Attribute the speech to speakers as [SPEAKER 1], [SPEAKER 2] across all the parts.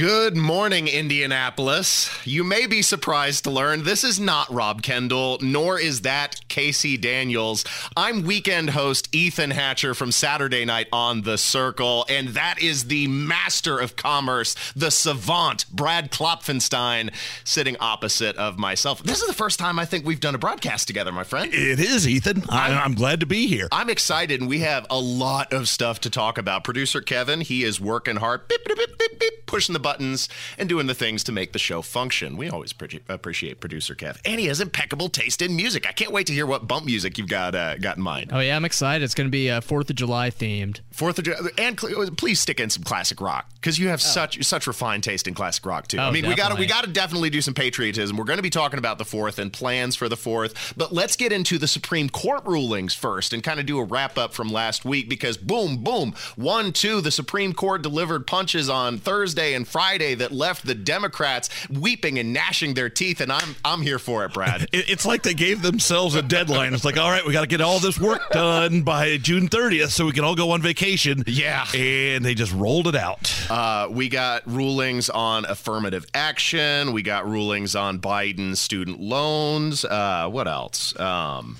[SPEAKER 1] Good morning, Indianapolis. You may be surprised to learn this is not Rob Kendall, nor is that Casey Daniels. I'm weekend host Ethan Hatcher from Saturday Night on The Circle, and that is the master of commerce, the savant, Brad Klopfenstein, sitting opposite of myself. This is the first time I think we've done a broadcast together, my friend.
[SPEAKER 2] It is, Ethan. I'm, I'm glad to be here.
[SPEAKER 1] I'm excited, and we have a lot of stuff to talk about. Producer Kevin, he is working hard, beep, beep, beep, pushing the buttons and doing the things to make the show function. We always pre- appreciate producer Kev, and he has impeccable taste in music. I can't wait to hear what bump music you've got uh, got in mind.
[SPEAKER 3] Oh yeah, I'm excited. It's going to be uh, Fourth of July themed.
[SPEAKER 1] Fourth of July, and uh, please stick in some classic rock because you have oh. such such refined taste in classic rock too.
[SPEAKER 3] Oh,
[SPEAKER 1] I mean,
[SPEAKER 3] definitely.
[SPEAKER 1] we got to we got to definitely do some patriotism. We're going to be talking about the fourth and plans for the fourth, but let's get into the Supreme Court rulings first and kind of do a wrap up from last week because boom, boom, one, two, the Supreme Court delivered punches on Thursday and Friday that left left the Democrats weeping and gnashing their teeth, and I'm I'm here for it, Brad.
[SPEAKER 2] it's like they gave themselves a deadline. It's like, all right, we got to get all this work done by June 30th, so we can all go on vacation.
[SPEAKER 1] Yeah,
[SPEAKER 2] and they just rolled it out.
[SPEAKER 1] Uh, we got rulings on affirmative action. We got rulings on Biden's student loans. Uh, what else? Um,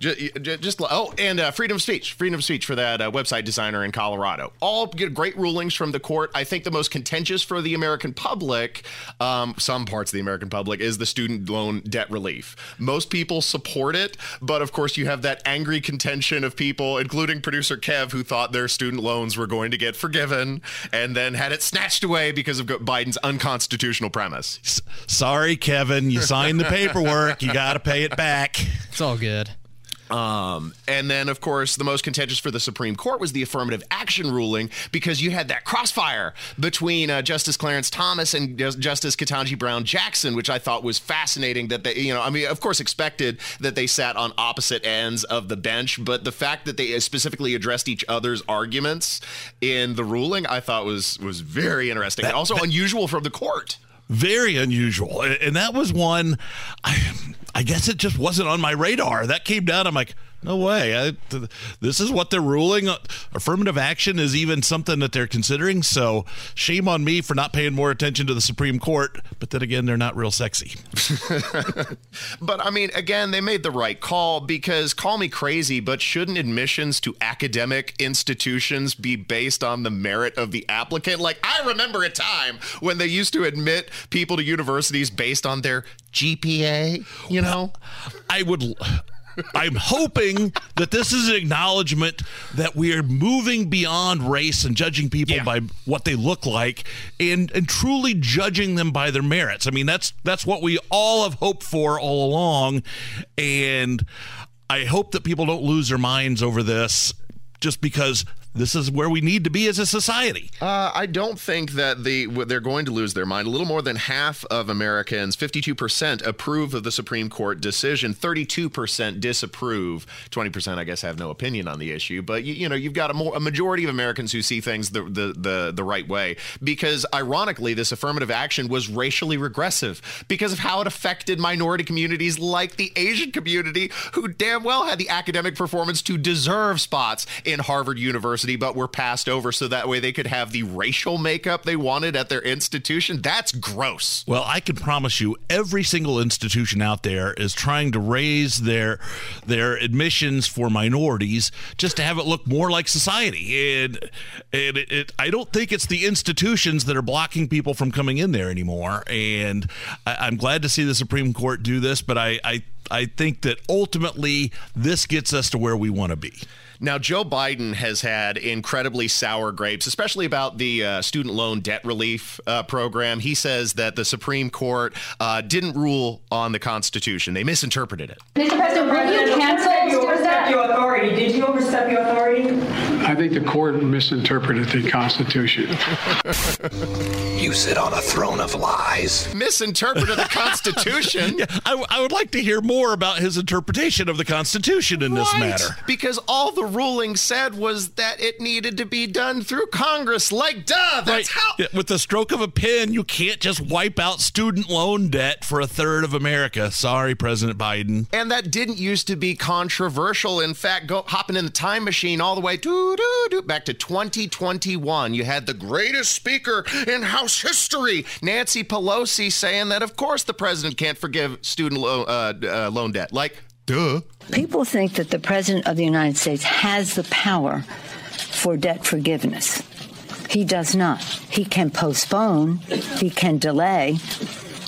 [SPEAKER 1] just, just oh, and uh, freedom of speech, freedom of speech for that uh, website designer in Colorado. All get great rulings from the court. I think the most contentious for the American public, um, some parts of the American public, is the student loan debt relief. Most people support it, but of course, you have that angry contention of people, including producer Kev, who thought their student loans were going to get forgiven and then had it snatched away because of Biden's unconstitutional premise. S-
[SPEAKER 2] sorry, Kevin, you signed the paperwork. You got to pay it back.
[SPEAKER 3] It's all good.
[SPEAKER 1] Um, and then, of course, the most contentious for the Supreme Court was the affirmative action ruling because you had that crossfire between uh, Justice Clarence Thomas and Justice Ketanji Brown Jackson, which I thought was fascinating. That they, you know, I mean, of course, expected that they sat on opposite ends of the bench, but the fact that they specifically addressed each other's arguments in the ruling, I thought was was very interesting that, and also that, unusual from the court.
[SPEAKER 2] Very unusual, and that was one. I, I guess it just wasn't on my radar. That came down. I'm like, no way. I, this is what they're ruling. Affirmative action is even something that they're considering. So shame on me for not paying more attention to the Supreme Court. But then again, they're not real sexy.
[SPEAKER 1] but I mean, again, they made the right call because call me crazy, but shouldn't admissions to academic institutions be based on the merit of the applicant? Like, I remember a time when they used to admit people to universities based on their GPA, you know?
[SPEAKER 2] I would I'm hoping that this is an acknowledgement that we are moving beyond race and judging people yeah. by what they look like and and truly judging them by their merits. I mean, that's that's what we all have hoped for all along and I hope that people don't lose their minds over this just because this is where we need to be as a society.
[SPEAKER 1] Uh, I don't think that the they're going to lose their mind. A little more than half of Americans, 52%, approve of the Supreme Court decision. 32% disapprove. 20%, I guess, have no opinion on the issue. But you, you know, you've got a, more, a majority of Americans who see things the, the the the right way. Because ironically, this affirmative action was racially regressive because of how it affected minority communities like the Asian community, who damn well had the academic performance to deserve spots in Harvard University But were passed over so that way they could have the racial makeup they wanted at their institution. That's gross.
[SPEAKER 2] Well, I can promise you, every single institution out there is trying to raise their their admissions for minorities just to have it look more like society. And, and it, it, I don't think it's the institutions that are blocking people from coming in there anymore. And I, am glad to see the Supreme Court do this, but I, I I think that ultimately this gets us to where we want to be.
[SPEAKER 1] Now, Joe Biden has had incredibly sour grapes, especially about the uh, student loan debt relief uh, program. He says that the Supreme Court uh, didn't rule on the Constitution, they misinterpreted it.
[SPEAKER 4] Mr. President, when you canceled
[SPEAKER 5] you overstep your authority. Did you overstep your authority?
[SPEAKER 6] I
[SPEAKER 4] think the court misinterpreted the Constitution.
[SPEAKER 5] you sit on a throne of lies.
[SPEAKER 1] Misinterpreted the Constitution?
[SPEAKER 2] yeah, I, I, would like to hear more about his interpretation of the Constitution in right. this matter.
[SPEAKER 1] Because all the ruling said was that it needed to be done through Congress. Like, duh, that's right. how.
[SPEAKER 2] Yeah, with the stroke of a pen, you can't just wipe out student loan debt for a third of America. Sorry, President Biden.
[SPEAKER 1] And that didn't used to be controversial. In fact, go hopping in the time machine all the way doo, doo, doo, back to 2021, you had the greatest speaker in House history, Nancy Pelosi, saying that, of course, the president can't forgive student lo- uh, uh, loan debt. Like, duh.
[SPEAKER 6] People think that the president of the United States has the power for debt forgiveness. He does not. He can postpone, he can delay,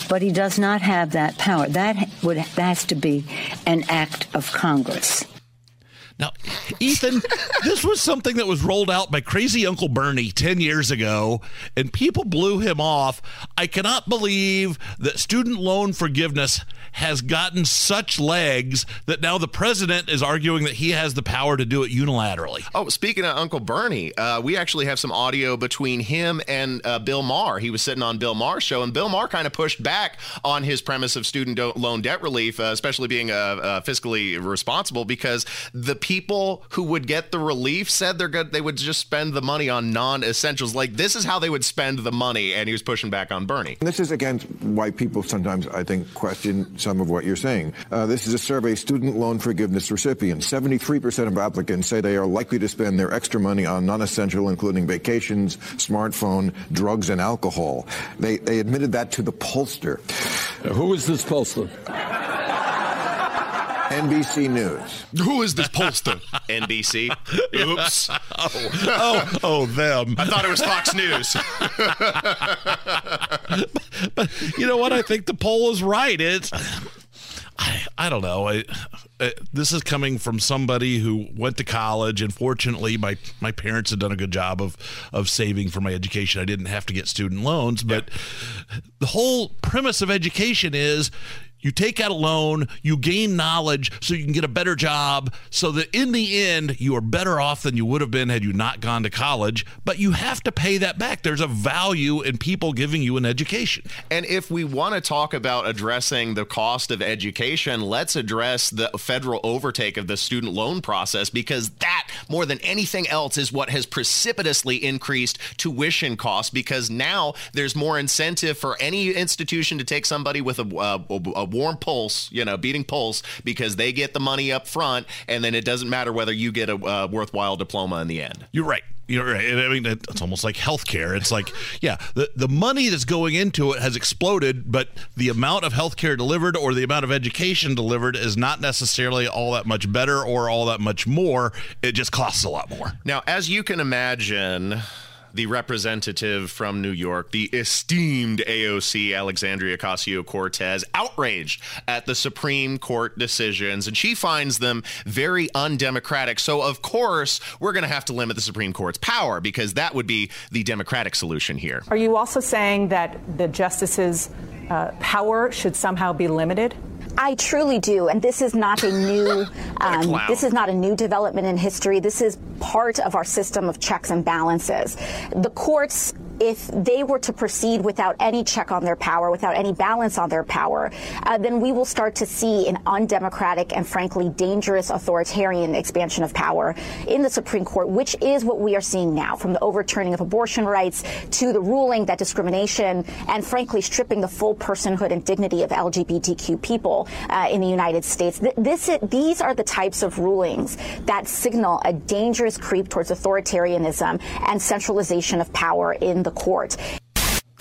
[SPEAKER 6] but he does not have that power. That would that has to be an act of Congress.
[SPEAKER 2] Now, Ethan, this was something that was rolled out by crazy Uncle Bernie 10 years ago, and people blew him off. I cannot believe that student loan forgiveness has gotten such legs that now the president is arguing that he has the power to do it unilaterally.
[SPEAKER 1] Oh, speaking of Uncle Bernie, uh, we actually have some audio between him and uh, Bill Maher. He was sitting on Bill Maher's show, and Bill Maher kind of pushed back on his premise of student loan debt relief, uh, especially being uh, uh, fiscally responsible, because the people people who would get the relief said they're good they would just spend the money on non-essentials like this is how they would spend the money and he was pushing back on bernie
[SPEAKER 7] this is again why people sometimes i think question some of what you're saying. Uh, this is a survey student loan forgiveness recipients 73% of applicants say they are likely to spend their extra money on non-essential including vacations smartphone drugs and alcohol. They, they admitted that to the pollster.
[SPEAKER 8] Uh, who is this pollster
[SPEAKER 7] NBC News.
[SPEAKER 1] Who is this pollster? NBC. Oops.
[SPEAKER 2] Oh, oh, oh, them.
[SPEAKER 1] I thought it was Fox News.
[SPEAKER 2] but, but, you know what? I think the poll is right. It's. I, I don't know. I, I, this is coming from somebody who went to college, and fortunately, my my parents had done a good job of of saving for my education. I didn't have to get student loans, but yeah. the whole premise of education is you take out a loan, you gain knowledge so you can get a better job, so that in the end, you are better off than you would have been had you not gone to college. But you have to pay that back. There's a value in people giving you an education.
[SPEAKER 1] And if we want to talk about addressing the cost of education, let's address the federal overtake of the student loan process because that, more than anything else, is what has precipitously increased tuition costs because now there's more incentive for any institution to take somebody with a, a, a warm pulse, you know, beating pulse because they get the money up front, and then it doesn't matter whether you get a uh, worthwhile diploma in the end.
[SPEAKER 2] You're right. You're right. I mean, it's almost like healthcare. It's like, yeah, the, the money that's going into it has exploded, but the amount of healthcare delivered or the amount of education delivered is not necessarily all that much better or all that much more. It just costs a lot more.
[SPEAKER 1] Now, as you can imagine, the representative from New York, the esteemed AOC Alexandria Ocasio Cortez, outraged at the Supreme Court decisions, and she finds them very undemocratic. So, of course, we're going to have to limit the Supreme Court's power because that would be the democratic solution here.
[SPEAKER 9] Are you also saying that the justices' uh, power should somehow be limited?
[SPEAKER 10] I truly do, and this is not a new. Um, this is not a new development in history. This is part of our system of checks and balances. The courts if they were to proceed without any check on their power, without any balance on their power, uh, then we will start to see an undemocratic and frankly dangerous authoritarian expansion of power in the Supreme Court, which is what we are seeing now, from the overturning of abortion rights to the ruling that discrimination and frankly stripping the full personhood and dignity of LGBTQ people uh, in the United States. This, these are the types of rulings that signal a dangerous creep towards authoritarianism and centralization of power in the court.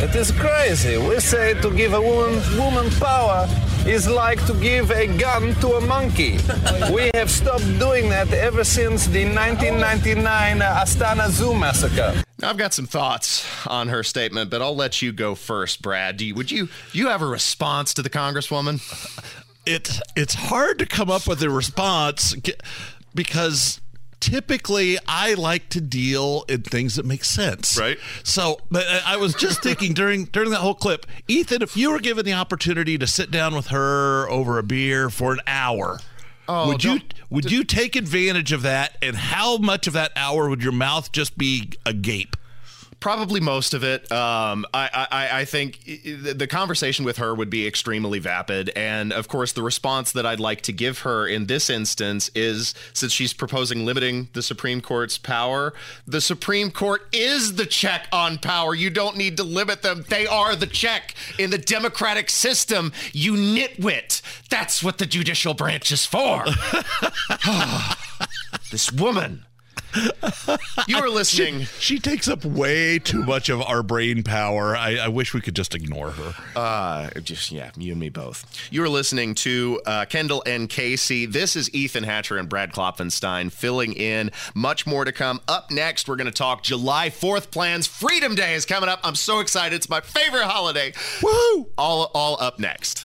[SPEAKER 8] It is crazy. We say to give a woman, woman power is like to give a gun to a monkey. we have stopped doing that ever since the 1999 Astana Zoo massacre.
[SPEAKER 1] I've got some thoughts on her statement, but I'll let you go first, Brad. Do you, would you you have a response to the congresswoman?
[SPEAKER 2] It's it's hard to come up with a response because typically I like to deal in things that make sense.
[SPEAKER 1] Right.
[SPEAKER 2] So, but uh, I was just thinking during during that whole clip, Ethan, if you were given the opportunity to sit down with her over a beer for an hour,
[SPEAKER 1] Oh,
[SPEAKER 2] would you
[SPEAKER 1] don't-
[SPEAKER 2] would you take advantage of that? And how much of that hour would your mouth just be agape?
[SPEAKER 1] Probably most of it. Um, I, I, I think the conversation with her would be extremely vapid. And of course, the response that I'd like to give her in this instance is since she's proposing limiting the Supreme Court's power, the Supreme Court is the check on power. You don't need to limit them, they are the check in the democratic system, you nitwit. That's what the judicial branch is for. this woman. You were listening.
[SPEAKER 2] She takes up way too much of our brain power. I, I wish we could just ignore her.
[SPEAKER 1] Uh, just yeah, you and me both. You are listening to uh, Kendall and Casey. This is Ethan Hatcher and Brad Klopfenstein filling in. Much more to come. Up next, we're going to talk July Fourth plans. Freedom Day is coming up. I'm so excited. It's my favorite holiday.
[SPEAKER 2] Woo!
[SPEAKER 1] All all up next.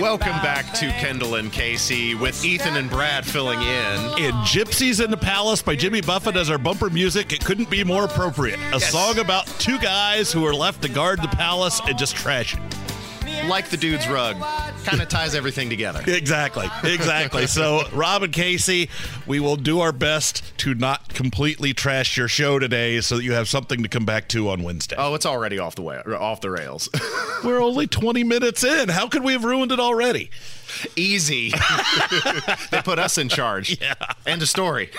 [SPEAKER 1] Welcome back to Kendall and Casey with Ethan and Brad filling in.
[SPEAKER 2] And Gypsies in the Palace by Jimmy Buffett as our bumper music. It couldn't be more appropriate. A song about two guys who are left to guard the palace and just trash it.
[SPEAKER 1] Like the dude's rug, kind of ties everything together.
[SPEAKER 2] Exactly. Exactly. so, Rob and Casey, we will do our best to not completely trash your show today so that you have something to come back to on Wednesday.
[SPEAKER 1] Oh, it's already off the way, off the rails.
[SPEAKER 2] We're only 20 minutes in. How could we have ruined it already?
[SPEAKER 1] Easy. they put us in charge.
[SPEAKER 2] Yeah.
[SPEAKER 1] End of story.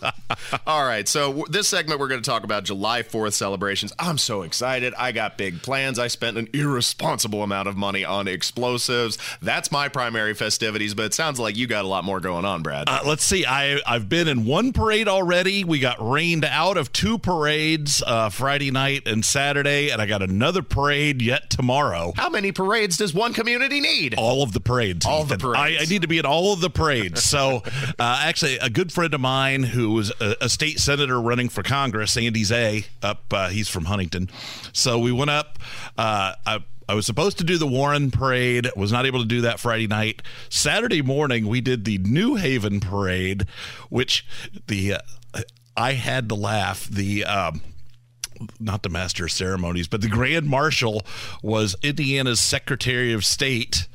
[SPEAKER 1] All right. So, w- this segment, we're going to talk about July 4th celebrations. I'm so excited. I got big plans. I spent an irresponsible amount of money on explosives. That's my primary festivities, but it sounds like you got a lot more going on, Brad.
[SPEAKER 2] Uh, let's see. I I've been in one parade already. We got rained out of two parades uh, Friday night and Saturday, and I got another parade yet tomorrow.
[SPEAKER 1] How many parades does one community need?
[SPEAKER 2] All of the parades.
[SPEAKER 1] All the parades.
[SPEAKER 2] I, I need to be in all of the parades. So, uh, actually, a good friend of mine who was a, a state senator running for Congress, Andy Zay, up. Uh, he's from Huntington. So we went up. Uh, I, I was supposed to do the Warren parade, was not able to do that Friday night. Saturday morning, we did the New Haven parade, which the uh, I had to laugh. The um, not the master of ceremonies, but the grand marshal was Indiana's Secretary of State.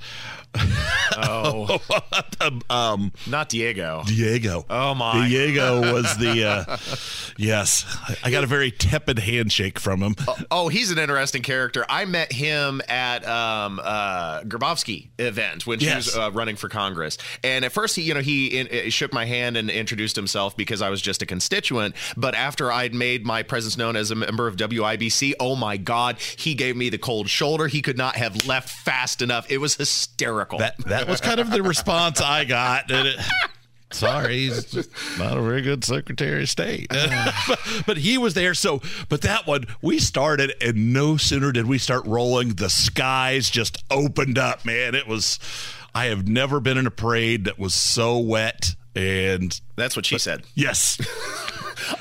[SPEAKER 1] Oh.
[SPEAKER 2] um,
[SPEAKER 1] Not Diego.
[SPEAKER 2] Diego.
[SPEAKER 1] Oh, my.
[SPEAKER 2] Diego was the uh, yes. I- got a very tepid handshake from him.
[SPEAKER 1] Oh, he's an interesting character. I met him at um, uh, Grabowski event when she
[SPEAKER 2] Yes.
[SPEAKER 1] was uh, running for Congress. And at first, he, you know, he in, uh, shook my hand and introduced himself because I was just a constituent. But after I'd made my presence known as a member of WIBC, oh my God, he gave me the cold shoulder. He could not have left fast enough. It was hysterical.
[SPEAKER 2] That that was kind of the response I got. Sorry, he's just not a very good Secretary of State. but, but he was there. So, but that one, we started, and no sooner did we start rolling, the skies just opened up, man. It was, I have never been in a parade that was so wet. And
[SPEAKER 1] That's what she said.
[SPEAKER 2] yes.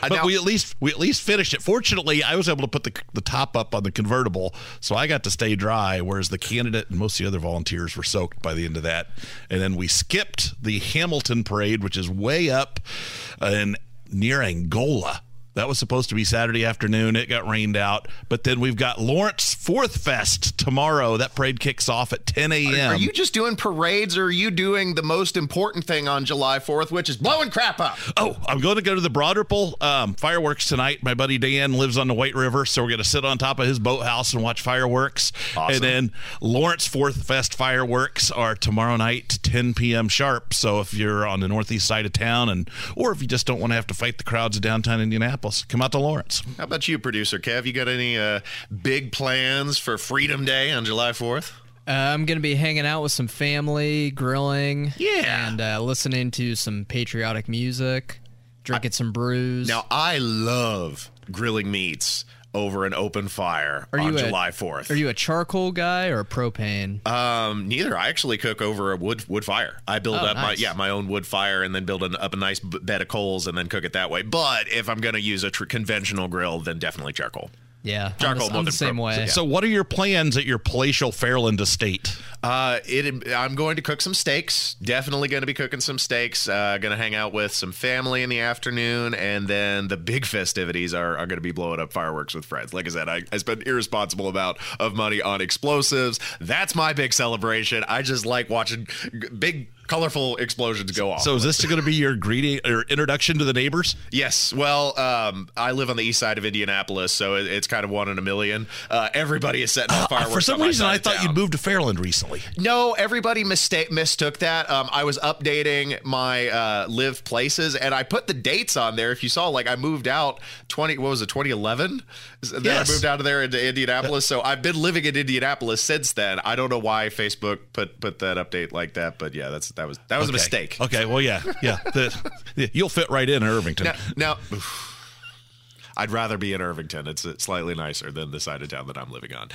[SPEAKER 2] But
[SPEAKER 1] now-
[SPEAKER 2] we at least we at least finished it. Fortunately, I was able to put the the top up on the convertible, so I got to stay dry. Whereas the candidate and most of the other volunteers were soaked by the end of that. And then we skipped the Hamilton parade, which is way up in near Angola. That was supposed to be Saturday afternoon. It got rained out. But then we've got Lawrence Fourth Fest tomorrow. That parade kicks off at 10 a.m.
[SPEAKER 1] Are you just doing parades or are you doing the most important thing on July 4th, which is blowing crap up?
[SPEAKER 2] Oh, I'm going to go to the Broad Ripple um, fireworks tonight. My buddy Dan lives on the White River, so we're going to sit on top of his boathouse and watch fireworks.
[SPEAKER 1] Awesome.
[SPEAKER 2] And then Lawrence Fourth Fest fireworks are tomorrow night, 10 p.m. sharp. So if you're on the northeast side of town, and or if you just don't want to have to fight the crowds of downtown Indianapolis, come out to Lawrence.
[SPEAKER 1] How about you, producer Kev? You got any uh, big plans for Freedom Day on July 4th?
[SPEAKER 3] Uh, I'm going to be hanging out with some family, grilling,
[SPEAKER 1] Yeah.
[SPEAKER 3] and uh, listening to some patriotic music, drinking some brews.
[SPEAKER 1] Now, I love grilling meats over an open fire
[SPEAKER 3] are
[SPEAKER 1] on
[SPEAKER 3] you
[SPEAKER 1] July 4th.
[SPEAKER 3] Are you a charcoal guy or a propane?
[SPEAKER 1] Um, neither. I actually cook over a wood wood fire. I build
[SPEAKER 3] Oh,
[SPEAKER 1] up my yeah my own wood fire and then build an, up a nice bed of coals and then cook it that way. But if I'm going to use a tr- conventional grill, then definitely charcoal.
[SPEAKER 3] Yeah, I'm the, I'm the
[SPEAKER 1] than
[SPEAKER 3] same
[SPEAKER 1] propane.
[SPEAKER 3] way.
[SPEAKER 2] So, what are your plans at your palatial Fairland estate?
[SPEAKER 1] Uh, it, I'm going to cook some steaks. Definitely going to be cooking some steaks. Uh, going to hang out with some family in the afternoon, and then the big festivities are, are going to be blowing up fireworks with friends. Like I said, I, I spent irresponsible amount of money on explosives. That's my big celebration. I just like watching g- big colorful explosions go off.
[SPEAKER 2] So, is this going to be your greeting or introduction to the neighbors?
[SPEAKER 1] Yes. Well, um, I live on the east side of Indianapolis, so it, it's kind of one in a million. Uh, everybody is setting off fireworks.
[SPEAKER 2] For some reason, I thought you'd moved to Fairland recently.
[SPEAKER 1] No, everybody mistake mistook that. Um, I was updating my uh, live places, and I put the dates on there. If you saw, like I moved out twenty, what was it, twenty eleven? Then
[SPEAKER 2] Yes.
[SPEAKER 1] I moved out of there into Indianapolis. So I've been living in Indianapolis since then. I don't know why Facebook put put that update like that, but yeah, that's that was that was a mistake.
[SPEAKER 2] Okay, well, yeah, yeah. The, you'll fit right in Irvington.
[SPEAKER 1] Now, now I'd rather be in Irvington. It's slightly nicer than the side of town that I'm living on.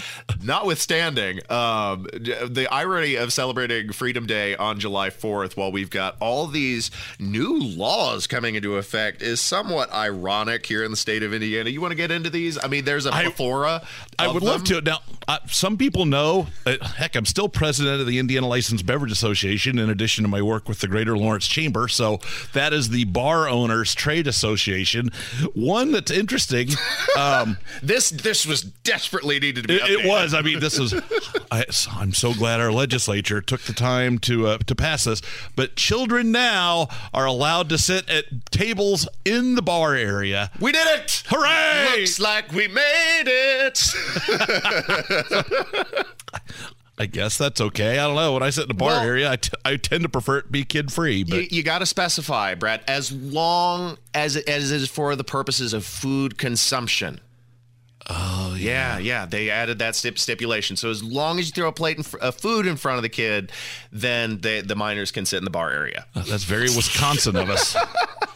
[SPEAKER 1] Notwithstanding, um, the irony of celebrating Freedom Day on July 4th while we've got all these new laws coming into effect is somewhat ironic here in the state of Indiana. You want to get into these? I mean, there's a plethora.
[SPEAKER 2] I
[SPEAKER 1] of
[SPEAKER 2] would love to. Now, uh, some people know, uh, heck, I'm still president of the Indiana Licensed Beverage Association in addition to my work with the Greater Lawrence Chamber. So that is the Bar Owners Trade Association. One that's interesting. Um,
[SPEAKER 1] this this was desperately needed to be
[SPEAKER 2] it, it was. I mean, this is. I, I'm so glad our legislature took the time to uh, to pass this. But children now are allowed to sit at tables in the bar area.
[SPEAKER 1] We did it!
[SPEAKER 2] Hooray!
[SPEAKER 1] Looks like we made it.
[SPEAKER 2] I guess that's okay. I don't know. When I sit in the bar
[SPEAKER 1] Well-
[SPEAKER 2] area, I, t- I tend to prefer it be kid free. But
[SPEAKER 1] you, you got to specify, Brett, as long as it, as it is for the purposes of food consumption.
[SPEAKER 2] Oh
[SPEAKER 1] yeah, yeah. They added that stip- stipulation. So as long as you throw a plate of uh, food in front of the kid, then they, the minors can sit in the bar area.
[SPEAKER 2] that's very Wisconsin of us.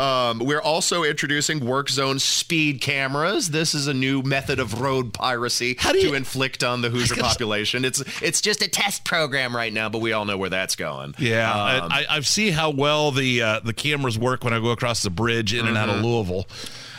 [SPEAKER 1] Um, we're also introducing work zone speed cameras. This is a new method of road piracy to inflict on the Hoosier population. It's it's just a test program right now, but we all know where that's going.
[SPEAKER 2] Yeah,
[SPEAKER 1] Um,
[SPEAKER 2] I, I see how well the uh, the cameras work when I go across the bridge in and out of
[SPEAKER 1] Mhm.
[SPEAKER 2] Louisville.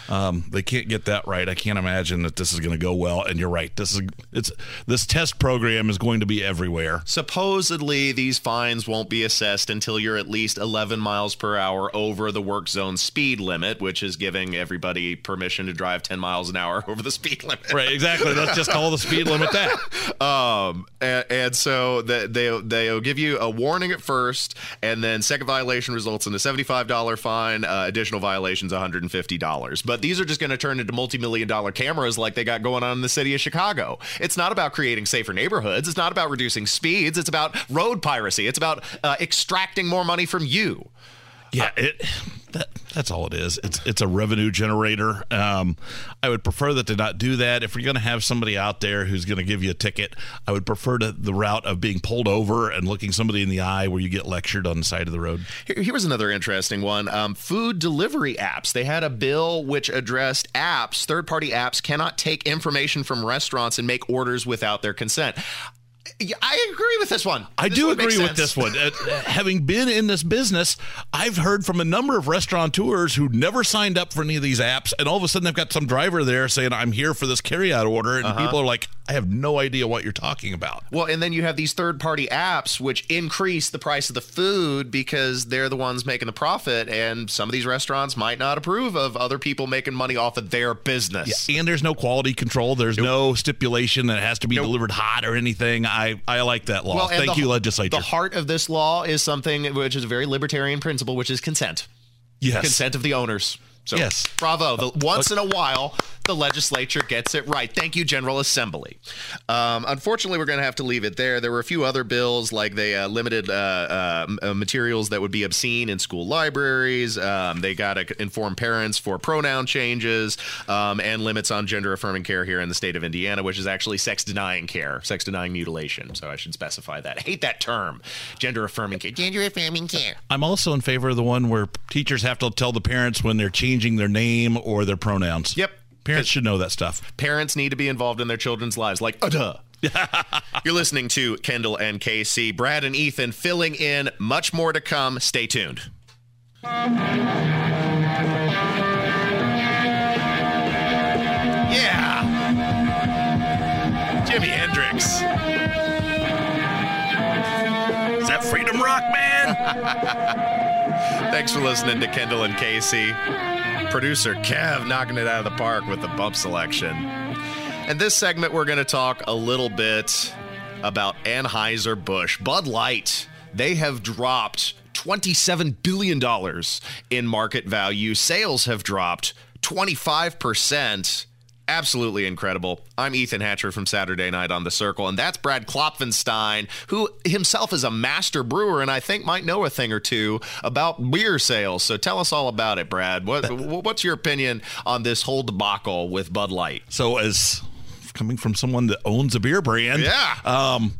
[SPEAKER 2] Um, they can't get that right. I can't imagine that this is going to go well. And you're right. This is it's this test program is going to be everywhere.
[SPEAKER 1] Supposedly, these fines won't be assessed until you're at least 11 miles per hour over the work zone speed limit, which is giving everybody permission to drive 10 miles an hour over the speed limit.
[SPEAKER 2] Right, exactly. Let's just call the speed limit that.
[SPEAKER 1] Um, and, and so the, they they'll give you a warning at first, and then second violation results in a seventy-five dollar fine. Uh, additional violations, one hundred and fifty dollars. But these are just going to turn into multi-million dollar cameras like they got going on in the city of Chicago. It's not about creating safer neighborhoods. It's not about reducing speeds. It's about road piracy. It's about uh, extracting more money from you.
[SPEAKER 2] Yeah, it that that's all it is. It's it's a revenue generator. Um, I would prefer that they not do that. If you're going to have somebody out there who's going to give you a ticket, I would prefer to the route of being pulled over and looking somebody in the eye where you get lectured on the side of the road.
[SPEAKER 1] Here, here was another interesting one. Um, food delivery apps. They had a bill which addressed apps, third party apps cannot take information from restaurants and make orders without their consent. I agree with this one.
[SPEAKER 2] I
[SPEAKER 1] This
[SPEAKER 2] do
[SPEAKER 1] one
[SPEAKER 2] agree with this one. Uh, having been in this business, I've heard from a number of restaurateurs who never signed up for any of these apps, and all of a sudden they've got some driver there saying, "I'm here for this carryout order," and
[SPEAKER 1] Uh-huh.
[SPEAKER 2] people are like, "I have no idea what you're talking about."
[SPEAKER 1] Well, and then you have these third party apps which increase the price of the food because they're the ones making the profit, and some of these restaurants might not approve of other people making money off of their business.
[SPEAKER 2] And there's no quality control. There's no stipulation that it has to be delivered hot or anything. I I like that law.
[SPEAKER 1] and
[SPEAKER 2] Thank
[SPEAKER 1] the-
[SPEAKER 2] you, legislature.
[SPEAKER 1] The heart of this law is something which is a very libertarian principle, which is consent.
[SPEAKER 2] Yes.
[SPEAKER 1] Consent of the owners. So,
[SPEAKER 2] Yes.
[SPEAKER 1] bravo. The, once in a while, the legislature gets it right. Thank you, General Assembly. Um, unfortunately, we're going to have to leave it there. There were a few other bills, like they uh, limited uh, uh, uh, materials that would be obscene in school libraries. Um, they got to inform parents for pronoun changes um, and limits on gender affirming care here in the state of Indiana, which is actually sex denying care, sex denying mutilation. So I should specify that. I hate that term, gender affirming care. Gender affirming care.
[SPEAKER 2] I'm also in favor of the one where teachers have to tell the parents when they're changing their name or their pronouns.
[SPEAKER 1] Yep.
[SPEAKER 2] Parents should know that stuff.
[SPEAKER 1] Parents need to be involved in their children's lives, like, uh duh. You're listening to Kendall and Casey, Brad and Ethan filling in. Much more to come. Stay tuned. Yeah. Jimi Hendrix.
[SPEAKER 2] Is that Freedom Rock, man?
[SPEAKER 1] Thanks for listening to Kendall and Casey. Producer Kev knocking it out of the park with the bump selection. And this segment, we're going to talk a little bit about Anheuser-Busch. Bud Light, they have dropped $27 billion in market value. Sales have dropped 25% absolutely incredible. I'm Ethan Hatcher from Saturday Night on the Circle, and that's Brad Klopfenstein, who himself is a master brewer and I think might know a thing or two about beer sales. So tell us all about it, Brad. What, what's your opinion on this whole debacle with Bud Light?
[SPEAKER 2] So, as coming from someone that owns a beer brand,
[SPEAKER 1] yeah,
[SPEAKER 2] um,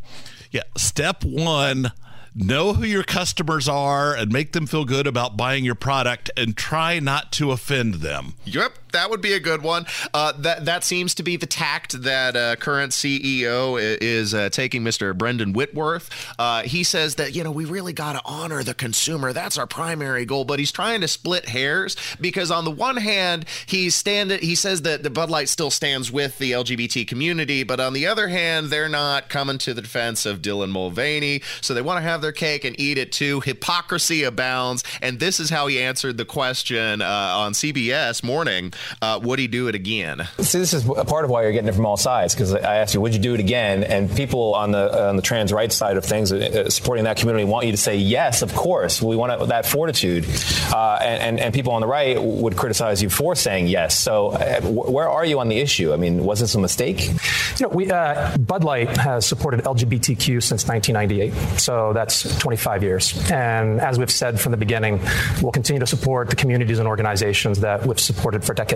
[SPEAKER 2] yeah. Step one know who your customers are and make them feel good about buying your product and try not to offend them.
[SPEAKER 1] Yep, that would be a good one. Uh, that that seems to be the tact that uh, current CEO is uh, taking, Mr. Brendan Whitworth. Uh, he says that you know we really got to honor the consumer. That's our primary goal. But he's trying to split hairs because on the one hand he's standing. He says that the Bud Light still stands with the LGBT community, but on the other hand they're not coming to the defense of Dylan Mulvaney. So they want to have their cake and eat it too. Hypocrisy abounds, and this is how he answered the question uh, on CBS Morning uh, would he do it again?
[SPEAKER 11] See, this is a part of why you're getting it from all sides because I asked you, would you do it again? And people on the uh, on the trans rights side of things, uh, supporting that community, want you to say yes, of course. We want that fortitude, uh, and, and, and people on the right would criticize you for saying yes. So uh, where are you on the issue? I mean, was this a mistake? You
[SPEAKER 12] know, we uh, Bud Light has supported LGBTQ since 1998, so that's 25 years. And as we've said from the beginning, we'll continue to support the communities and organizations that we've supported for decades.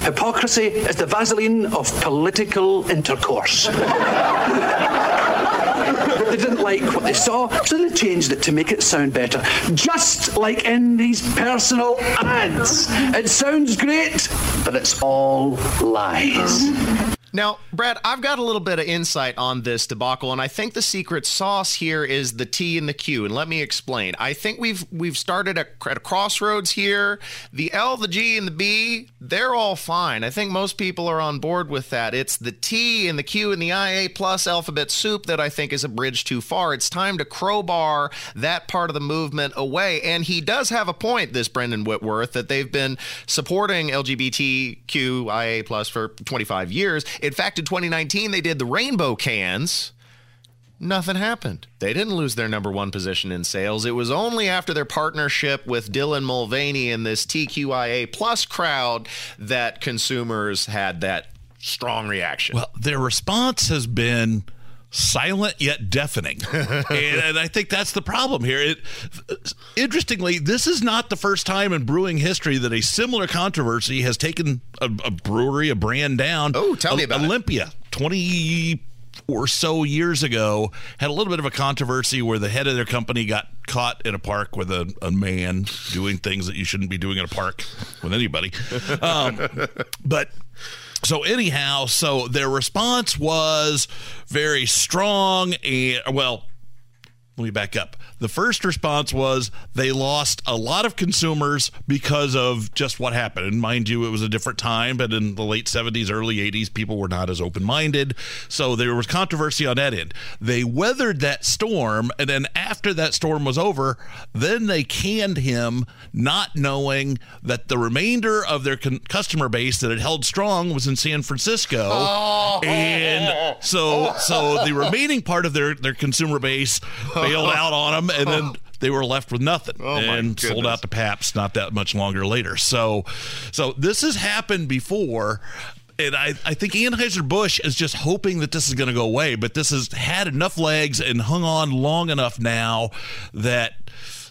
[SPEAKER 13] Hypocrisy is the Vaseline of political intercourse. they didn't like what they saw, so they changed it to make it sound better. Just like in these personal ads. It sounds great, but it's all lies.
[SPEAKER 1] Now, Brad, I've got a little bit of insight on this debacle, and I think the secret sauce here is the T and the Q. And let me explain. I think we've we've started at, at a crossroads here. The L, the G, and the B, they're all fine. I think most people are on board with that. It's the T and the Q and the IA plus alphabet soup that I think is a bridge too far. It's time to crowbar that part of the movement away. And he does have a point, this Brendan Whitworth, that they've been supporting LGBTQIA plus for 25 years in fact, in 2019, they did the rainbow cans. Nothing happened. They didn't lose their number one position in sales. It was only after their partnership with Dylan Mulvaney and this TQIA plus crowd that consumers had that strong reaction.
[SPEAKER 2] Well, their response has been silent yet deafening. and, and, I think that's the problem here. It, interestingly, this is not the first time in brewing history that a similar controversy has taken a, a brewery, a brand down.
[SPEAKER 1] Oh, tell me about
[SPEAKER 2] Olympia, it. 20 or so years ago, had a little bit of a controversy where the head of their company got caught in a park with a, a man doing things that you shouldn't be doing in a park with anybody. Um, but so anyhow, so their response was very strong and well, let me back up. The first response was they lost a lot of consumers because of just what happened. And mind you, it was a different time, but in the late 70s, early 80s, people were not as open minded. So there was controversy on that end. They weathered that storm. And then after that storm was over, then they canned him, not knowing that the remainder of their con- customer base that had held strong was in San Francisco. Oh. And so, so the remaining part of their, their consumer base bailed out on them and then oh. they were left with nothing
[SPEAKER 1] oh
[SPEAKER 2] and sold out to Pabst not that much longer later. So, so this has happened before. And I, I think Anheuser-Busch is just hoping that this is going to go away, but this has had enough legs and hung on long enough now that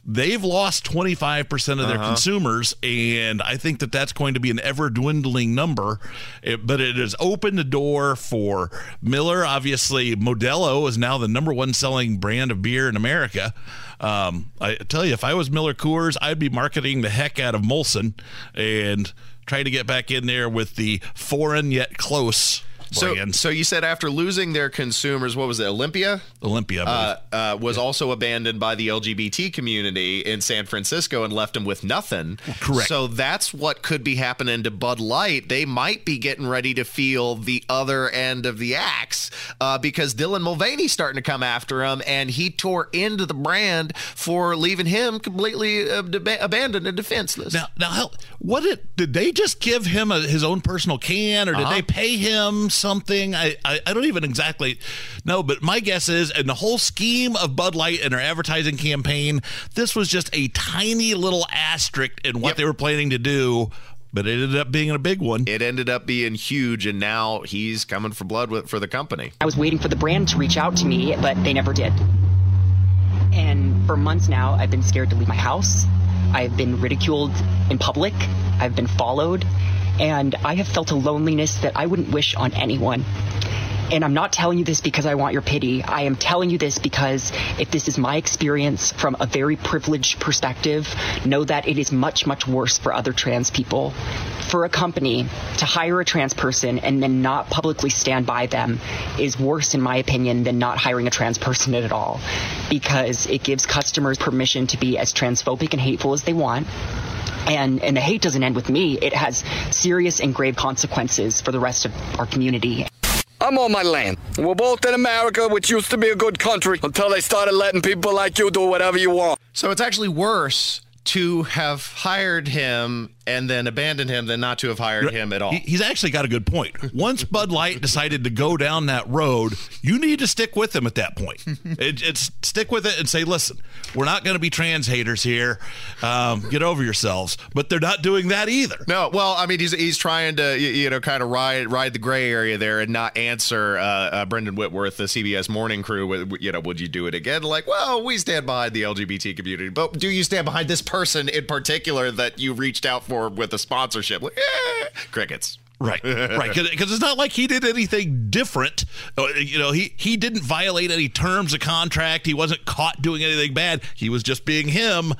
[SPEAKER 2] they've lost 25% of their uh-huh. consumers and i think that that's going to be an ever dwindling number. It, but it has opened the door for miller. Obviously modelo is now the number one selling brand of beer in america. Um, i tell you if i was miller coors i'd be marketing the heck out of molson and try to get back in there with the foreign yet close
[SPEAKER 1] So, so you said after losing their consumers, what was it? Olympia.
[SPEAKER 2] Olympia
[SPEAKER 1] uh, uh, was also abandoned by the LGBT community in San Francisco and left them with nothing.
[SPEAKER 2] Correct.
[SPEAKER 1] So that's what could be happening to Bud Light. They might be getting ready to feel the other end of the axe uh, because Dylan Mulvaney's starting to come after him, and he tore into the brand for leaving him completely uh, deba- abandoned and defenseless.
[SPEAKER 2] Now, now, what did did they just give him a, his own personal can, or did
[SPEAKER 1] Uh-huh.
[SPEAKER 2] they pay him something? I, I I don't even exactly know, but my guess is, in the whole scheme of Bud Light and their advertising campaign, this was just a tiny little asterisk in what they were planning to do. But it ended up being a big one.
[SPEAKER 1] It ended up being huge, and now he's coming for blood with, for the company.
[SPEAKER 14] I was waiting for the brand to reach out to me, but they never did. And for months now, I've been scared to leave my house. I've been ridiculed in public. I've been followed. And I have felt a loneliness that I wouldn't wish on anyone. And I'm not telling you this because I want your pity. I am telling you this because if this is my experience from a very privileged perspective, know that it is much, much worse for other trans people. For a company to hire a trans person and then not publicly stand by them is worse, in my opinion, than not hiring a trans person at all. Because it gives customers permission to be as transphobic and hateful as they want. And, and the hate doesn't end with me. It has serious and grave consequences for the rest of our community.
[SPEAKER 15] I'm on my land. We're both in America, which used to be a good country, until they started letting people like you do whatever you want.
[SPEAKER 1] So it's actually worse to have hired him and then abandoned him than not to have hired him at all.
[SPEAKER 2] He's actually got a good point. Once Bud Light decided to go down that road, you need to stick with him at that point. It, it's stick with it and say, listen, we're not going to be trans haters here. Um, get over yourselves. But they're not doing that either.
[SPEAKER 1] No, well, I mean, he's he's trying to you know kind of ride ride the gray area there and not answer uh, uh, Brendan Whitworth, the CBS Morning Crew. with, You know, would you do it again? Like, well, we stand behind the LGBT community, but do you stand behind this person in particular that you reached out for with a sponsorship? Like, eh, crickets.
[SPEAKER 2] Right, right, because it's not like he did anything different. Uh, You know, he he didn't violate any terms of contract. He wasn't caught doing anything bad. He was just being him.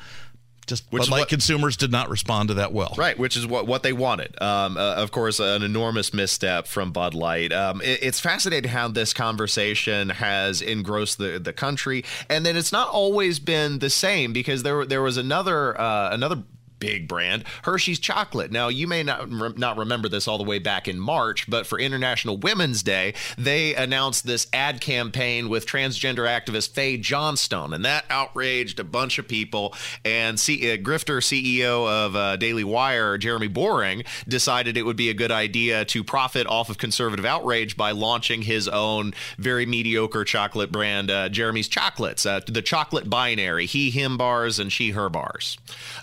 [SPEAKER 2] Just
[SPEAKER 1] Which
[SPEAKER 2] Bud Light
[SPEAKER 1] what-
[SPEAKER 2] consumers did not respond to that well.
[SPEAKER 1] Right, which is what, what they wanted. Um, uh, of course, an enormous misstep from Bud Light. Um, it- it's fascinating how this conversation has engrossed the, the country, and then it's not always been the same because there there was another uh, another big brand, Hershey's Chocolate. Now, you may not re- not remember this all the way back in March, but for International Women's Day, they announced this ad campaign with transgender activist Fae Johnstone, and that outraged a bunch of people. And C- uh, Grifter CEO of uh, Daily Wire, Jeremy Boring, decided it would be a good idea to profit off of conservative outrage by launching his own very mediocre chocolate brand, uh, Jeremy's Chocolates, uh, the chocolate binary, he, him bars, and she, her bars,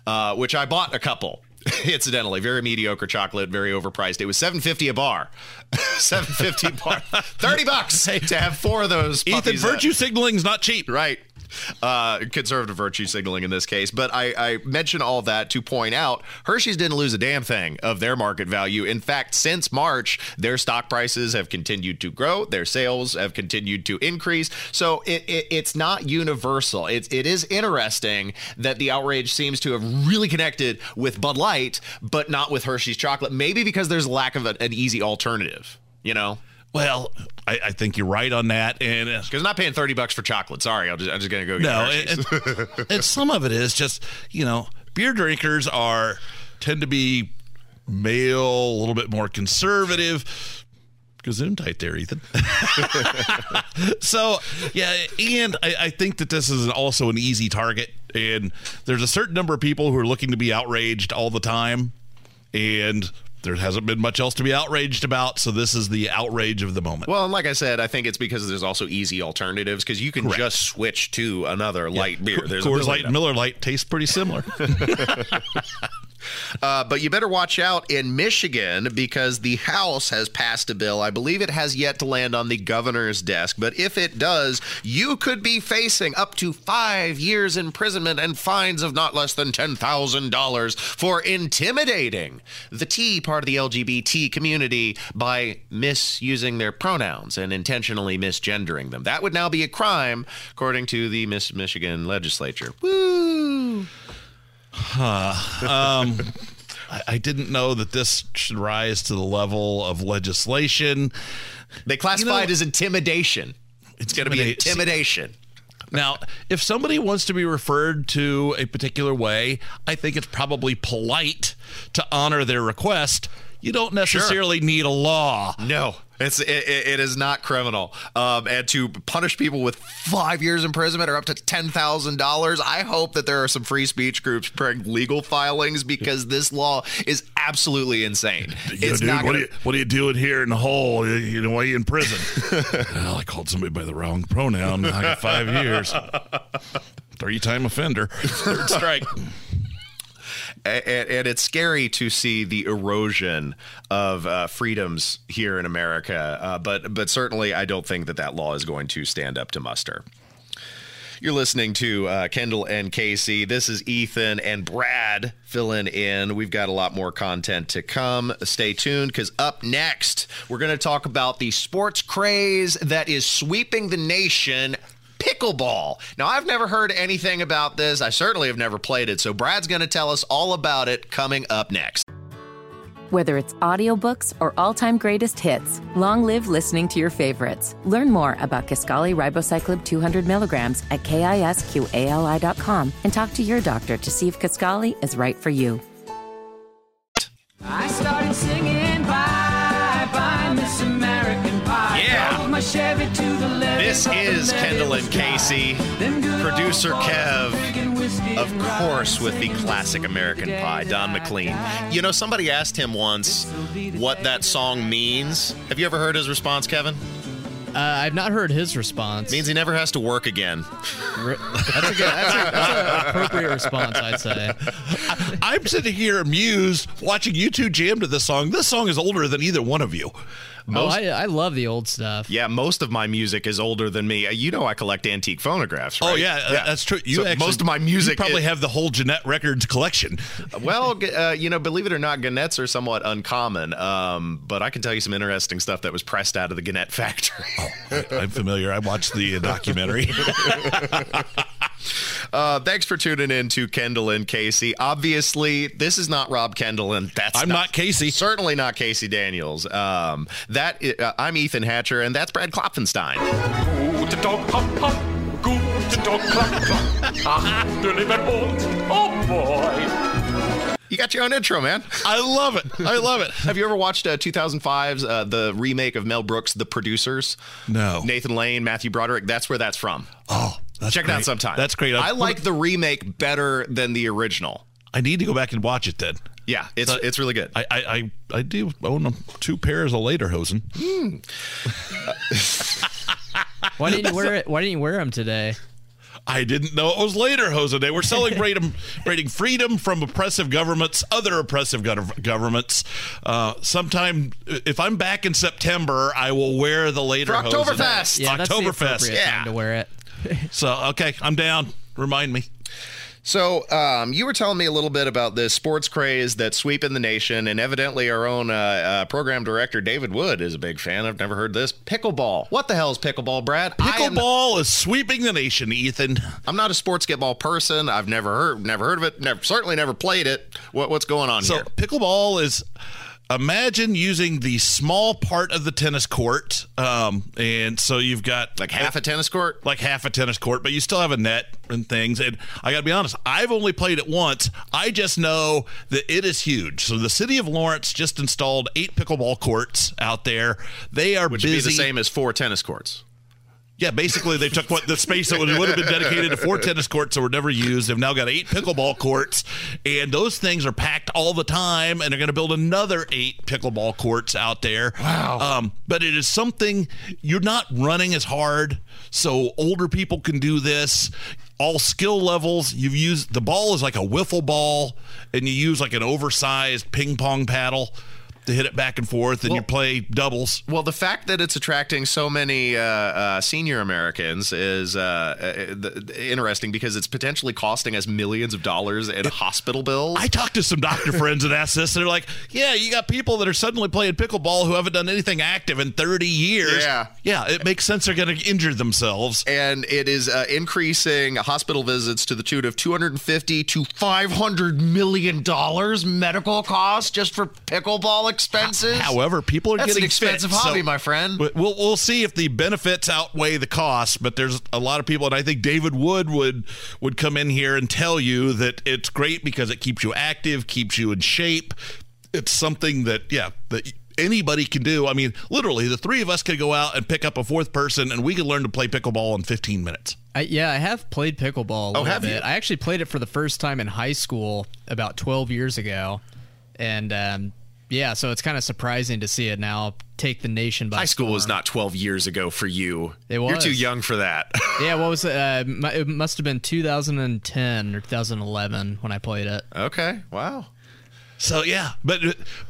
[SPEAKER 1] uh, which I bought a couple. Incidentally, very mediocre chocolate, very overpriced. It was seven fifty a bar, seven fifty bar, thirty bucks to have four of those.
[SPEAKER 2] Ethan,
[SPEAKER 1] virtue uh,
[SPEAKER 2] virtue signaling's not cheap.
[SPEAKER 1] Right. Uh, conservative virtue signaling in this case. But I, I mention all that to point out Hershey's didn't lose a damn thing of their market value. In fact, since March, their stock prices have continued to grow, their sales have continued to increase. So it, it, it's not universal. It, it is interesting that the outrage seems to have really connected with Bud Light, but not with Hershey's chocolate. Maybe because there's lack of a, an easy alternative, you know?
[SPEAKER 2] Well, I, I think you're right on that, and uh,
[SPEAKER 1] Because I'm not paying 30 bucks for chocolate. Sorry, just, I'm just going to go get
[SPEAKER 2] no,
[SPEAKER 1] Hershey's.
[SPEAKER 2] and, and some of it is just you know beer drinkers are tend to be male, a little bit more conservative. Gesundheit there, Ethan. so, yeah, and I, I think that this is also an easy target. And there's a certain number of people who are looking to be outraged all the time. And there hasn't been much else to be outraged about. So, this is the outrage of the moment.
[SPEAKER 1] Well, and like I said, I think it's because there's also easy alternatives because you can
[SPEAKER 2] Correct.
[SPEAKER 1] just switch to another light beer. There's
[SPEAKER 2] Coors Light and Miller Lite taste pretty similar.
[SPEAKER 1] Uh, but you better watch out in Michigan because the House has passed a bill. I believe it has yet to land on the governor's desk, but if it does, you could be facing up to five years imprisonment and fines of not less than $10,000 for intimidating the T part of the LGBT community by misusing their pronouns and intentionally misgendering them. That would now be a crime, according to the Miss Michigan legislature. Woo!
[SPEAKER 2] Huh. Um, I, I didn't know that this should rise to the level of legislation.
[SPEAKER 1] They classify it as intimidation. It's going to be
[SPEAKER 2] Intimidate-
[SPEAKER 1] intimidation.
[SPEAKER 2] Now, if somebody wants to be referred to a particular way, I think it's probably polite to honor their request. You don't necessarily need a law.
[SPEAKER 1] No, it's it, it is not criminal. Um, and to punish people with five years imprisonment or up to ten thousand dollars, I hope that there are some free speech groups preparing legal filings because this law is absolutely insane.
[SPEAKER 2] Know,
[SPEAKER 1] It's
[SPEAKER 2] dude,
[SPEAKER 1] not
[SPEAKER 2] what,
[SPEAKER 1] going
[SPEAKER 2] are you, what are you doing here in the hole? You- know, why are you in prison? well, I called somebody by the wrong pronoun. I got five years. Three time offender. Third strike.
[SPEAKER 1] And, and it's scary to see the erosion of uh, freedoms here in America. Uh, but but certainly, I don't think that that law is going to stand up to muster. You're listening to uh, Kendall and Casey. This is Ethan and Brad filling in. We've got a lot more content to come. Stay tuned because up next, we're going to talk about the sports craze that is sweeping the nation. Pickleball. Now, I've never heard anything about this. I certainly have never played it. So, Brad's going to tell us all about it coming up next.
[SPEAKER 16] Whether it's audiobooks or all-time greatest hits, long live listening to your favorites. Learn more about Kisqali Ribociclib 200 milligrams at kisqali.com and talk to your doctor to see if Kisqali is right for you.
[SPEAKER 17] I started singing bye bye Miss American Pie.
[SPEAKER 1] Yeah.
[SPEAKER 17] Drove my Chevy to the levee,
[SPEAKER 1] This is Kendall and. Casey, producer Kev,
[SPEAKER 17] were drinking whiskey
[SPEAKER 1] of course, with the classic American Pie, Don McLean. You know, somebody asked him once what that song means. Have you ever heard his response, Kevin?
[SPEAKER 3] Uh, I've not heard his response.
[SPEAKER 1] means he never has to work again.
[SPEAKER 3] That's a good. That's, a, that's an appropriate response, I'd say.
[SPEAKER 2] I'm sitting here amused watching you two jam to this song. This song is older than either one of you.
[SPEAKER 3] Oh, I, I love the old stuff.
[SPEAKER 1] Yeah, most of my music is older than me. Uh, You know, I collect antique phonographs, right?
[SPEAKER 2] Oh yeah, uh, that's true. You
[SPEAKER 1] So
[SPEAKER 2] actually,
[SPEAKER 1] most of my music
[SPEAKER 2] you probably
[SPEAKER 1] is-
[SPEAKER 2] have the whole Gennett Records collection.
[SPEAKER 1] Well, uh, you know, believe it or not, Gennett's are somewhat uncommon. Um, but I can tell you some interesting stuff that was pressed out of the Gannett factory.
[SPEAKER 2] I'm familiar. I watched the uh, documentary.
[SPEAKER 1] Uh, thanks for tuning in to Kendall and Casey. Obviously, this is not Rob Kendall, and that's
[SPEAKER 2] I'm not Casey.
[SPEAKER 1] Certainly not Casey Daniels. Um, that i- uh, I'm Ethan Hatcher, and that's Brad Klopfenstein.
[SPEAKER 18] Guten Tag, Pop, Pop. Guten Tag, Klapp, Klapp. Ach, du lieber Hund. Oh, boy.
[SPEAKER 1] You got your own intro, man.
[SPEAKER 2] I love it. I love it.
[SPEAKER 1] Have you ever watched uh, 2005's uh, the remake of Mel Brooks' The Producers?
[SPEAKER 2] No.
[SPEAKER 1] Nathan Lane, Matthew Broderick. That's where that's from.
[SPEAKER 2] Oh, that's
[SPEAKER 1] Check it out sometime.
[SPEAKER 2] That's great.
[SPEAKER 1] I like the remake better than the original.
[SPEAKER 2] I need to go back and watch it then.
[SPEAKER 1] Yeah, it's
[SPEAKER 2] So-
[SPEAKER 1] it's really good.
[SPEAKER 2] I I, I, I do own two pairs of Lederhosen.
[SPEAKER 3] Why didn't you wear it? Why didn't you wear them today?
[SPEAKER 2] I didn't know it was Lederhosen. They were celebrating celebrating freedom from oppressive governments, other oppressive gov- governments. Uh, sometime, if I'm back in September, I will wear the Lederhosen.
[SPEAKER 1] Oktoberfest!
[SPEAKER 3] Yeah, that's the appropriate
[SPEAKER 1] Yeah.
[SPEAKER 3] time to wear it.
[SPEAKER 2] So okay, I'm down. Remind me.
[SPEAKER 1] So, um, you were telling me a little bit about this sports craze that's sweeping the nation, and evidently our own uh, uh, program director David Wood is a big fan. I've never heard this. Pickleball. What the hell is pickleball, Brad? I am-
[SPEAKER 2] Pickleball is sweeping the nation, Ethan.
[SPEAKER 1] I'm not a sports get ball person. I've never heard, never heard of it. Never, certainly never played it. What, what's going on
[SPEAKER 2] So
[SPEAKER 1] here?
[SPEAKER 2] So, pickleball is imagine using the small part of the tennis court, um, and so you've got
[SPEAKER 1] Like half a tennis court?
[SPEAKER 2] like half a tennis court, but you still have a net and things. And I got to be honest, I've only played it once. I just know that it is huge. So the city of Lawrence just installed eight pickleball courts out there. They are
[SPEAKER 1] Which
[SPEAKER 2] busy.
[SPEAKER 1] be the same as four tennis courts.
[SPEAKER 2] Yeah, basically they took what the space that would would have been dedicated to four tennis courts that were never used. They've now got eight pickleball courts, and those things are packed all the time. And they're going to build another eight pickleball courts out there. Wow! Um, but it is something you're not running as hard, so older people can do this. All skill levels. You've used the ball is like a wiffle ball, and you use like an oversized ping pong paddle. To hit it back and forth, and you play doubles.
[SPEAKER 1] Well, the fact that it's attracting so many uh, uh, senior Americans is uh, uh, interesting because it's potentially costing us millions of dollars in hospital bills.
[SPEAKER 2] I talked to some doctor friends and asked this. and They're like, "Yeah, you got people that are suddenly playing pickleball who haven't done anything active in 30 years.
[SPEAKER 1] Yeah.
[SPEAKER 2] yeah, it makes sense they're going to injure themselves."
[SPEAKER 1] and it is uh, increasing hospital visits to the tune of 250 to 500 million dollars medical costs just for pickleball expenses.
[SPEAKER 2] However, people are
[SPEAKER 1] That's
[SPEAKER 2] getting
[SPEAKER 1] an expensive
[SPEAKER 2] fit,
[SPEAKER 1] hobby,
[SPEAKER 2] so
[SPEAKER 1] my friend.
[SPEAKER 2] we- We'll we'll see if the benefits outweigh the costs, but there's a lot of people, and I think David Wood would would come in here and tell you that it's great because it keeps you active, keeps you in shape. It's something that yeah that anybody can do. I mean, literally, the three of us could go out and pick up a fourth person, and we could learn to play pickleball in 15 minutes.
[SPEAKER 3] I, yeah, I have played pickleball a little
[SPEAKER 2] Oh, have
[SPEAKER 3] bit.
[SPEAKER 2] you?
[SPEAKER 3] I actually played it for the first time in high school about 12 years ago, and um, yeah, so it's kind of surprising to see it now take the nation by
[SPEAKER 1] High school was not 12 years ago for you.
[SPEAKER 3] It was.
[SPEAKER 1] You're too young for that.
[SPEAKER 3] yeah, what was it? Uh, it must have been 2010 or 2011 when I played it.
[SPEAKER 1] Okay, wow.
[SPEAKER 2] So yeah, but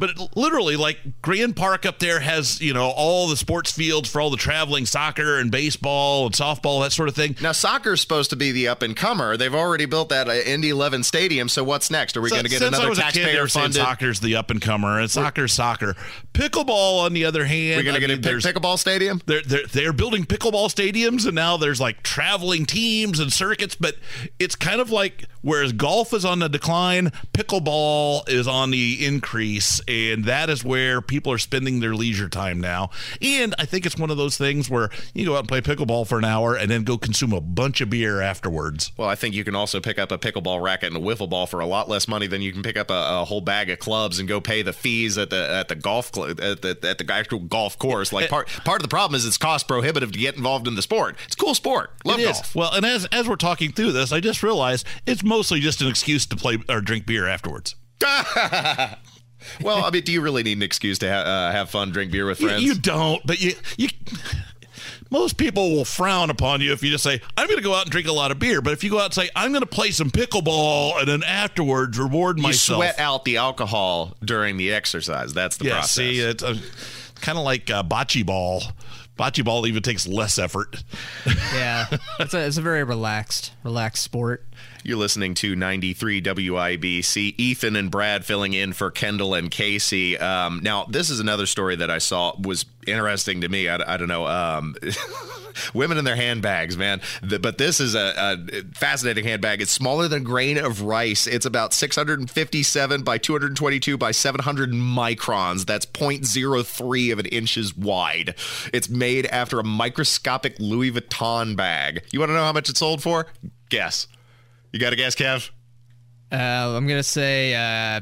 [SPEAKER 2] but literally, like Grand Park up there has you know all the sports fields for all the traveling soccer and baseball and softball that sort of thing.
[SPEAKER 1] Now soccer's supposed to be the up and comer. They've already built that uh, Indy 11 stadium. So what's next? Are we
[SPEAKER 2] So-
[SPEAKER 1] going to get another
[SPEAKER 2] was a kid,
[SPEAKER 1] taxpayer funded?
[SPEAKER 2] Soccer's the up and comer, and soccer's soccer. Pickleball, on the other hand,
[SPEAKER 1] We're going to get
[SPEAKER 2] mean,
[SPEAKER 1] a pick- pickleball stadium.
[SPEAKER 2] They're, they're they're building pickleball stadiums, and now there's like traveling teams and circuits. But it's kind of like whereas golf is on the decline, pickleball is on the increase, and that is where people are spending their leisure time now. And I think it's one of those things where you go out and play pickleball for an hour, and then go consume a bunch of beer afterwards.
[SPEAKER 1] Well, I think you can also pick up a pickleball racket and a wiffle ball for a lot less money than you can pick up a, a whole bag of clubs and go pay the fees at the at the golf cl- at the at the actual golf course. Like part part of the problem is it's cost prohibitive to get involved in the sport. It's a cool sport. Love
[SPEAKER 2] It is.
[SPEAKER 1] golf.
[SPEAKER 2] Well, and as as we're talking through this, I just realized it's mostly just an excuse to play or drink beer afterwards.
[SPEAKER 1] well, I mean, do you really need an excuse to ha- uh, have fun, drink beer with friends?
[SPEAKER 2] You, don't, but you you. Most people will frown upon you if you just say, "I'm going to go out and drink a lot of beer." But if you go out and say, "I'm going to play some pickleball," and then afterwards reward myself.
[SPEAKER 1] You
[SPEAKER 2] myself,
[SPEAKER 1] sweat out the alcohol during the exercise. That's the
[SPEAKER 2] yeah,
[SPEAKER 1] process.
[SPEAKER 2] see, it's uh, kind of like uh, bocce ball. Bocce ball even takes less effort.
[SPEAKER 3] Yeah, it's a it's a very relaxed relaxed sport.
[SPEAKER 1] You're listening to 93 WIBC. Ethan and Brad filling in for Kendall and Casey. Um, now, this is another story that I saw was interesting to me. I, I don't know. Um, women in their handbags, man. The, but this is a, a fascinating handbag. It's smaller than a grain of rice. It's about 657 by 222 by 700 microns. That's 0.03 of an inches wide. It's made after a microscopic Louis Vuitton bag. You want to know how much it sold for? Guess. You got a guess, Kev?
[SPEAKER 3] Uh, I'm gonna say uh,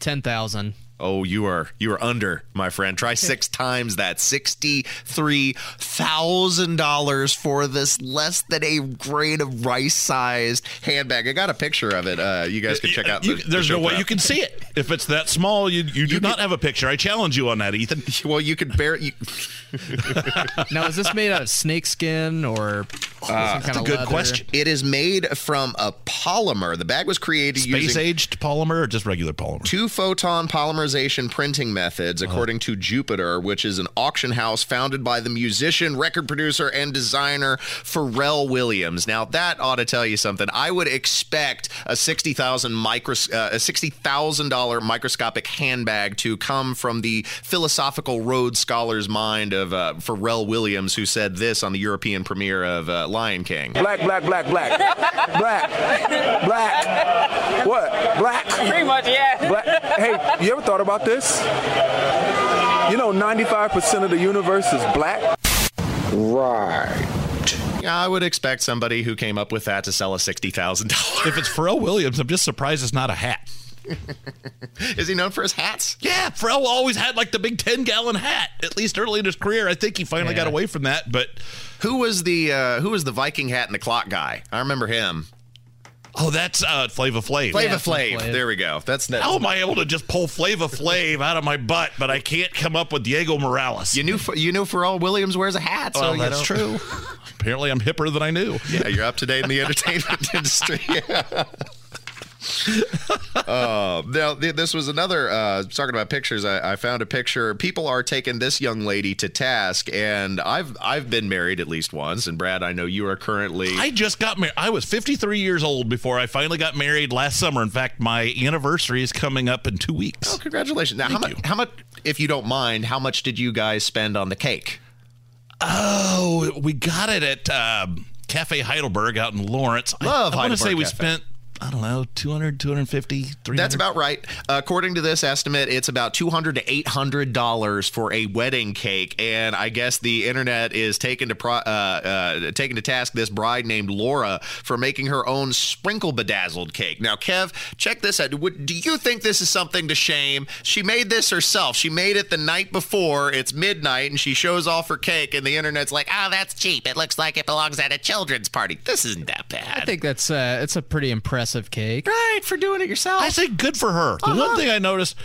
[SPEAKER 3] ten thousand.
[SPEAKER 1] Oh, you are you are under, my friend. Try six times that. Sixty-three thousand dollars for this less than a grain of rice-sized handbag. I got a picture of it. Uh, you guys can check out.
[SPEAKER 2] You- there's
[SPEAKER 1] the
[SPEAKER 2] no way
[SPEAKER 1] prep.
[SPEAKER 2] you can see it if it's that small. You you, do not have a picture. I challenge you on that, Ethan.
[SPEAKER 1] Well, you could bear you.
[SPEAKER 3] Now, is this made out of snakeskin or some
[SPEAKER 1] Uh,
[SPEAKER 3] kind of leather?
[SPEAKER 1] It is made from a polymer. The bag was created
[SPEAKER 2] Space
[SPEAKER 1] using
[SPEAKER 2] aged polymer or just regular polymer?
[SPEAKER 1] two photon polymerization printing methods,
[SPEAKER 2] Uh-huh.
[SPEAKER 1] according to Joopiter, which is an auction house founded by the musician, record producer, and designer Pharrell Williams. Now that ought to tell you something. I would expect a sixty thousand micros uh, a sixty thousand dollar microscopic handbag to come from the philosophical Rhodes scholar's mind of uh, Pharrell Williams, who said this on the European premiere of uh, Lion King.
[SPEAKER 19] Black, black, black, black. Black. Black. What? Black?
[SPEAKER 20] Pretty much, yeah.
[SPEAKER 19] Black. Hey, you ever thought about this? You know, 95% of the universe is black?
[SPEAKER 1] Right. Yeah, I would expect somebody who came up with that to sell a sixty thousand dollars.
[SPEAKER 2] If it's Pharrell Williams, I'm just surprised it's not a hat.
[SPEAKER 1] Is he known for his hats?
[SPEAKER 2] Yeah, Pharrell always had like the big 10 gallon hat, at least early in his career. I think he finally got away from that, but
[SPEAKER 1] Who was the uh, who was the Viking hat and the clock guy? I remember him.
[SPEAKER 2] oh, that's uh, Flava Flav.
[SPEAKER 1] Flava Flav. There we go. That's that's
[SPEAKER 2] How am I able to just pull Flava Flav out of my butt, but I can't come up with Diego Morales?
[SPEAKER 1] You knew you knew Pharrell Williams wears a hat. So
[SPEAKER 2] well,
[SPEAKER 1] you
[SPEAKER 2] that's
[SPEAKER 1] know.
[SPEAKER 2] true. Apparently, I'm hipper than I knew.
[SPEAKER 1] Yeah, you're up to date in the entertainment industry. Uh, now, th- this was another uh, talking about pictures. I, I found a picture. People are taking this young lady to task, and I've I've been married at least once. And Brad, I know you are currently.
[SPEAKER 2] I just got married. I was 53 years old before I finally got married last summer. In fact, my anniversary is coming up in two weeks.
[SPEAKER 1] Oh, congratulations! Now, how much? How much? If you don't mind, how much did you guys spend on the cake?
[SPEAKER 2] Oh, we got it at um, Cafe Heidelberg out in Lawrence.
[SPEAKER 1] Love
[SPEAKER 2] I, I want to say we
[SPEAKER 1] Cafe.
[SPEAKER 2] spent I don't know 200, 250, 300.
[SPEAKER 1] That's about right. according to this estimate, it's about two hundred to eight hundred dollars for a wedding cake, and I guess the internet is taken to pro- uh, uh, taken to task this bride named Laura for making her own sprinkle bedazzled cake. Now, Kev, check this out. Would, do you think this is something to shame? She made this herself. She made it the night before. It's midnight, and she shows off her cake, and the internet's like, "Oh, that's cheap. It looks like it belongs at a children's party. This isn't that bad."
[SPEAKER 3] I think that's uh, it's a pretty impressive cake.
[SPEAKER 1] Right for doing it yourself.
[SPEAKER 2] I say good for her. The
[SPEAKER 1] Uh-huh.
[SPEAKER 2] one thing I noticed,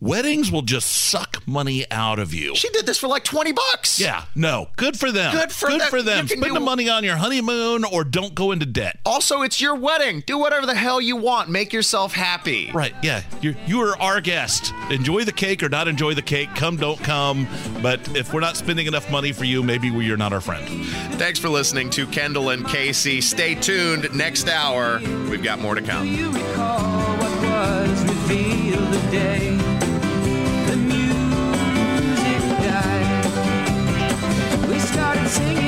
[SPEAKER 2] weddings will just suck money out of you.
[SPEAKER 1] She did this for like twenty bucks.
[SPEAKER 2] Yeah, no, good for them.
[SPEAKER 1] Good for
[SPEAKER 2] good
[SPEAKER 1] them.
[SPEAKER 2] for them. Spend
[SPEAKER 1] do-
[SPEAKER 2] the money on your honeymoon or don't go into debt.
[SPEAKER 1] Also, it's your wedding. Do whatever the hell you want. Make yourself happy.
[SPEAKER 2] Right, yeah. You're, you are our guest. Enjoy the cake or not enjoy the cake. Come, don't come. But if we're not spending enough money for you, maybe we- you're not our friend.
[SPEAKER 1] Thanks for listening to Kendall and Casey. Stay tuned. Next hour, we've got more to come.
[SPEAKER 17] singing.